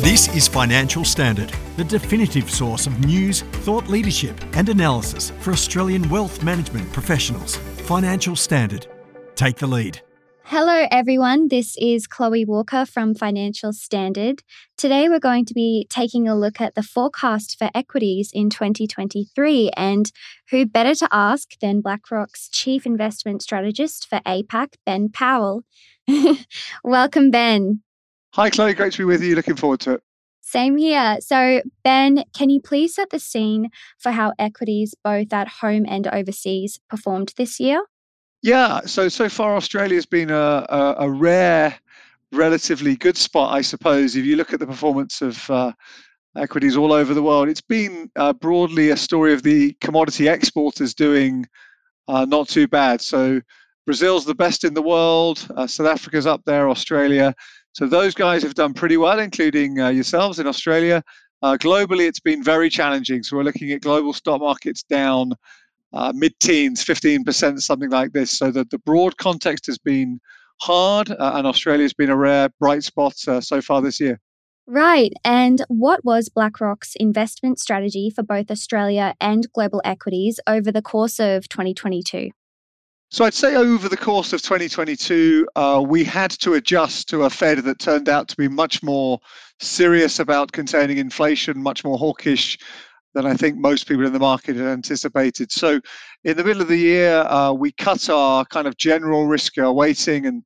This is Financial Standard, the definitive source of news, thought leadership, and analysis for Australian wealth management professionals. Financial Standard. Take the lead. Hello, everyone. This is Chloe Walker from Financial Standard. Today, we're going to be taking a look at the forecast for equities in 2023. And who better to ask than BlackRock's Chief Investment Strategist for APAC, Ben Powell? Welcome, Ben. Hi, Chloe. Great to be with you. Looking forward to it. Same here. So, Ben, can you please set the scene for how equities, both at home and overseas, performed this year? Yeah. So so far, Australia's been a, a, a rare, relatively good spot, I suppose. If you look at the performance of uh, equities all over the world, it's been uh, broadly a story of the commodity exporters doing uh, not too bad. So Brazil's the best in the world. Uh, South Africa's up there. Australia. So those guys have done pretty well, including uh, yourselves in Australia. Uh, globally, it's been very challenging. So we're looking at global stock markets down uh, mid-teens, 15%, something like this. So that the broad context has been hard, uh, and Australia's been a rare bright spot uh, so far this year. Right. And what was BlackRock's investment strategy for both Australia and global equities over the course of 2022? So I'd say over the course of 2022, uh, we had to adjust to a Fed that turned out to be much more serious about containing inflation, much more hawkish than I think most people in the market had anticipated. So in the middle of the year, uh, we cut our kind of general risk weighting and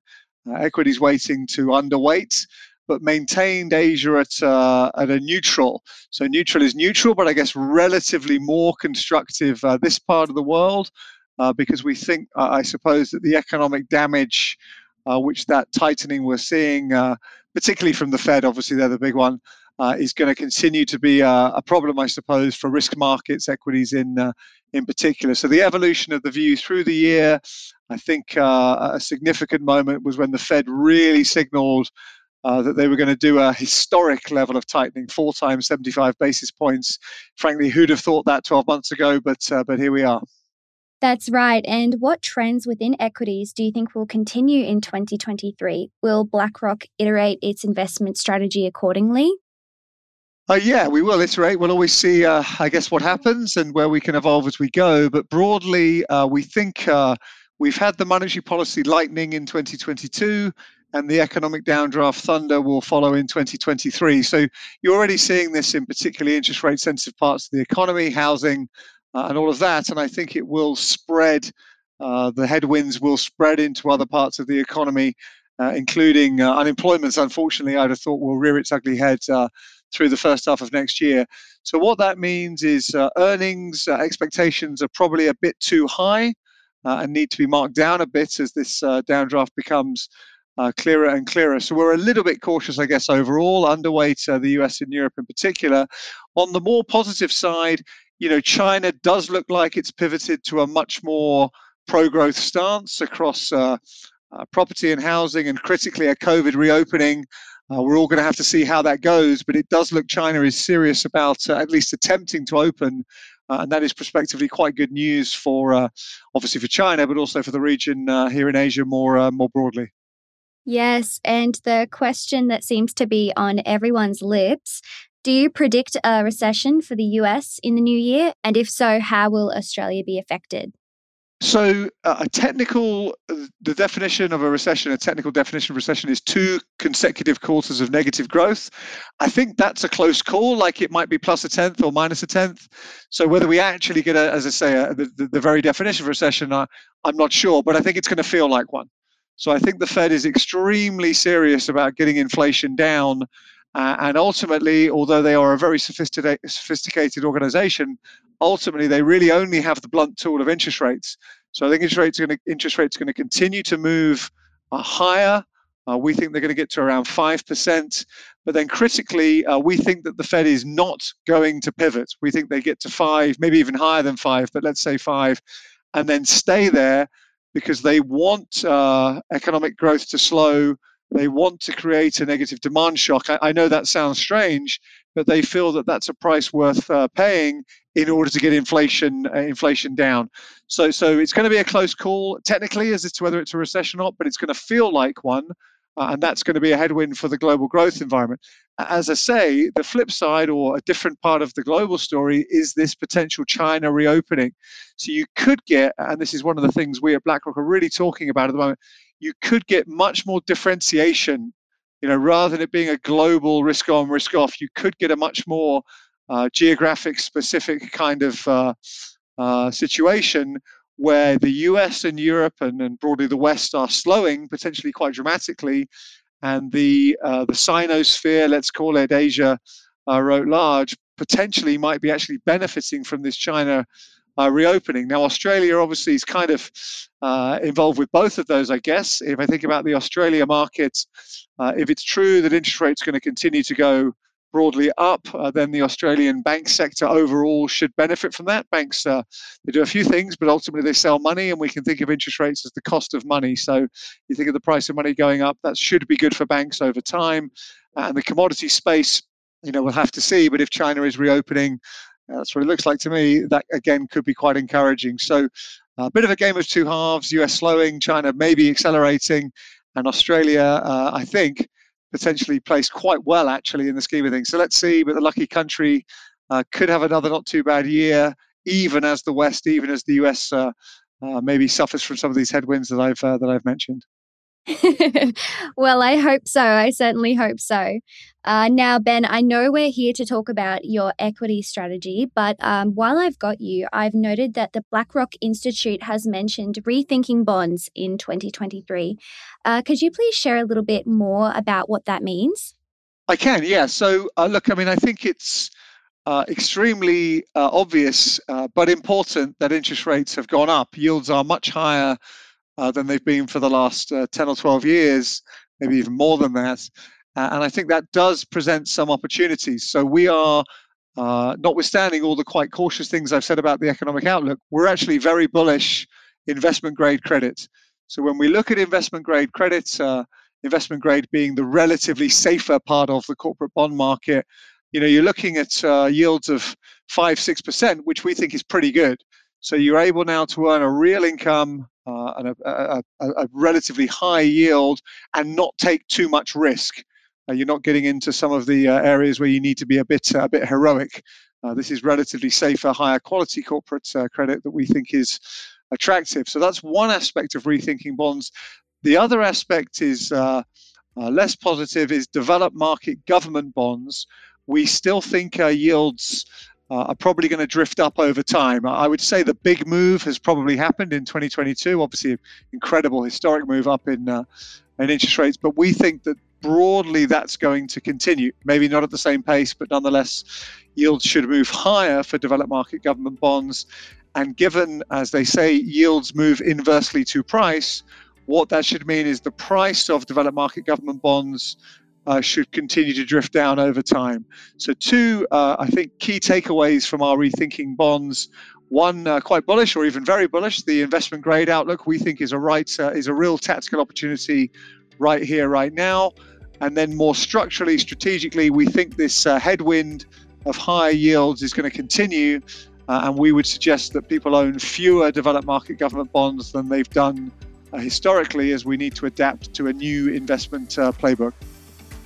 uh, equities weighting to underweight but maintained Asia at uh, at a neutral. So neutral is neutral, but I guess relatively more constructive uh, this part of the world uh, because we think, uh, I suppose, that the economic damage uh, which that tightening we're seeing, uh, particularly from the Fed, obviously they're the big one, uh, is going to continue to be a, a, problem, I suppose, for risk markets, equities in uh, in particular. So the evolution of the view through the year, I think a significant moment was when the Fed really signaled. that they were going to do a historic level of tightening, four times 75 basis points. Frankly, who'd have thought that 12 months ago? But but here we are. That's right. And what trends within equities do you think will continue in 2023? Will BlackRock iterate its investment strategy accordingly? Uh, yeah, we will iterate. We'll always see, uh, I guess, what happens and where we can evolve as we go. But broadly, uh, we think uh, we've had the monetary policy lightning in 2022 and the economic downdraft thunder will follow in 2023. So you're already seeing this in particularly interest rate sensitive parts of the economy, housing, uh, and all of that. And I think it will spread, uh, the headwinds will spread into other parts of the economy, uh, including uh, unemployment, unfortunately, I'd have thought will rear its ugly head uh, through the first half of next year. So, what that means is uh, earnings expectations are probably a bit too high and need to be marked down a bit as this downdraft becomes. Uh, clearer and clearer. So we're a little bit cautious, I guess, overall, underweight uh, the US and Europe in particular. On the more positive side, you know, China does look like it's pivoted to a much more pro-growth stance across uh, uh, property and housing, and critically a COVID reopening. Uh, we're all going to have to see how that goes, but it does look China is serious about uh, at least attempting to open, uh, and that is prospectively quite good news for uh, obviously for China, but also for the region here in Asia more more broadly. Yes, and the question that seems to be on everyone's lips do you predict a recession for the US in the new year? And if so, how will Australia be affected? So, uh, a technical, uh, the definition of a recession, a technical definition of recession is two consecutive quarters of negative growth. I think that's a close call, like it might be plus a tenth or minus a tenth. So, whether we actually get, a, as I say, a, the, the very definition of recession, uh, I'm not sure, but I think it's going to feel like one. So, I think the Fed is extremely serious about getting inflation down uh, and ultimately, although they are a very sophisticated, sophisticated organization, ultimately they really only have the blunt tool of interest rates. So I think interest rates are going to, interest rates are going to continue to move uh, higher. Uh, we think they're going to get to around 5%. But then critically, uh, we think that the Fed is not going to pivot. We think they get to five, maybe even higher than five, but let's say five, and then stay there because they want uh, economic growth to slow they want to create a negative demand shock. I, I know that sounds strange, but they feel that that's a price worth uh, paying in order to get inflation uh, inflation down. So so it's going to be a close call technically as to whether it's a recession or not, but it's going to feel like one. Uh, and that's going to be a headwind for the global growth environment. As I say, the flip side or a different part of the global story is this potential China reopening. So you could get, and this is one of the things we at BlackRock are really talking about at the moment, you could get much more differentiation. You know, rather than it being a global risk on, risk off, you could get a much more uh, geographic specific kind of uh, uh, situation where the US and Europe and, and broadly the West are slowing potentially quite dramatically, and the uh, the Sinosphere, let's call it Asia, uh, wrote large, potentially might be actually benefiting from this China uh, reopening. Now, Australia obviously is kind of uh, involved with both of those, I guess. If I think about the Australia market, uh, if it's true that interest rates are going to continue to go broadly up, uh, then the Australian bank sector overall should benefit from that. Banks uh, they do a few things, but ultimately they sell money, and we can think of interest rates as the cost of money. So you think of the price of money going up, that should be good for banks over time. And the commodity space, you know, we'll have to see. But if China is reopening, that's what it looks like to me. That again could be quite encouraging. So a bit of a game of two halves. US slowing, China maybe accelerating, and Australia, uh, I think potentially placed quite well actually in the scheme of things. So let's see, but the lucky country uh, could have another not too bad year, even as the West, even as the US uh, uh, maybe suffers from some of these headwinds that I've uh, that I've mentioned. well, I hope so. I certainly hope so. Uh, now, Ben, I know we're here to talk about your equity strategy, but um, while I've got you, I've noted that the BlackRock Institute has mentioned rethinking bonds in 2023. Uh, could you please share a little bit more about what that means? I can, yeah. So, uh, look, I mean, I think it's uh, extremely uh, obvious uh, but important that interest rates have gone up. Yields are much higher uh, than they've been for the last uh, 10 or 12 years, maybe even more than that. Uh, and I think that does present some opportunities. So we are, uh, notwithstanding all the quite cautious things I've said about the economic outlook, we're actually very bullish investment grade credit. So when we look at investment grade credit, uh, investment grade being the relatively safer part of the corporate bond market, you know, you're looking at yields of five, six percent, which we think is pretty good. So you're able now to earn a real income uh, and a, a, a, relatively high yield and not take too much risk. Uh, you're not getting into some of the uh, areas where you need to be a bit a bit heroic. Uh, this is relatively safer, higher quality corporate uh, credit that we think is attractive. So that's one aspect of rethinking bonds. The other aspect is uh, less positive is developed market government bonds. We still think yields uh, are probably going to drift up over time. I would say the big move has probably happened in 2022. Obviously, incredible historic move up in uh, in interest rates, but we think that broadly that's going to continue. Maybe not at the same pace, but nonetheless, yields should move higher for developed market government bonds. And given, as they say, yields move inversely to price, what that should mean is the price of developed market government bonds uh, should continue to drift down over time. So, two, uh, I think, key takeaways from our rethinking bonds. One, uh, quite bullish or even very bullish. The investment grade outlook we think is a right, uh, is a real tactical opportunity right here, right now. And then more structurally, strategically, we think this uh, headwind of higher yields is going to continue. Uh, and we would suggest that people own fewer developed market government bonds than they've done historically as we need to adapt to a new investment playbook.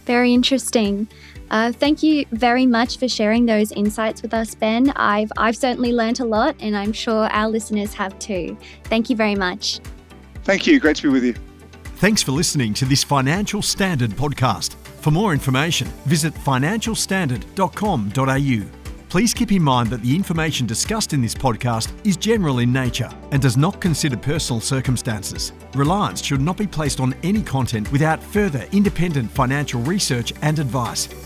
Very interesting. Uh, thank you very much for sharing those insights with us, Ben. I've, I've certainly learnt a lot, and I'm sure our listeners have too. Thank you very much. Thank you. Great to be with you. Thanks for listening to this Financial Standard podcast. For more information, visit financialstandard.com.au. Please keep in mind that the information discussed in this podcast is general in nature and does not consider personal circumstances. Reliance should not be placed on any content without further independent financial research and advice.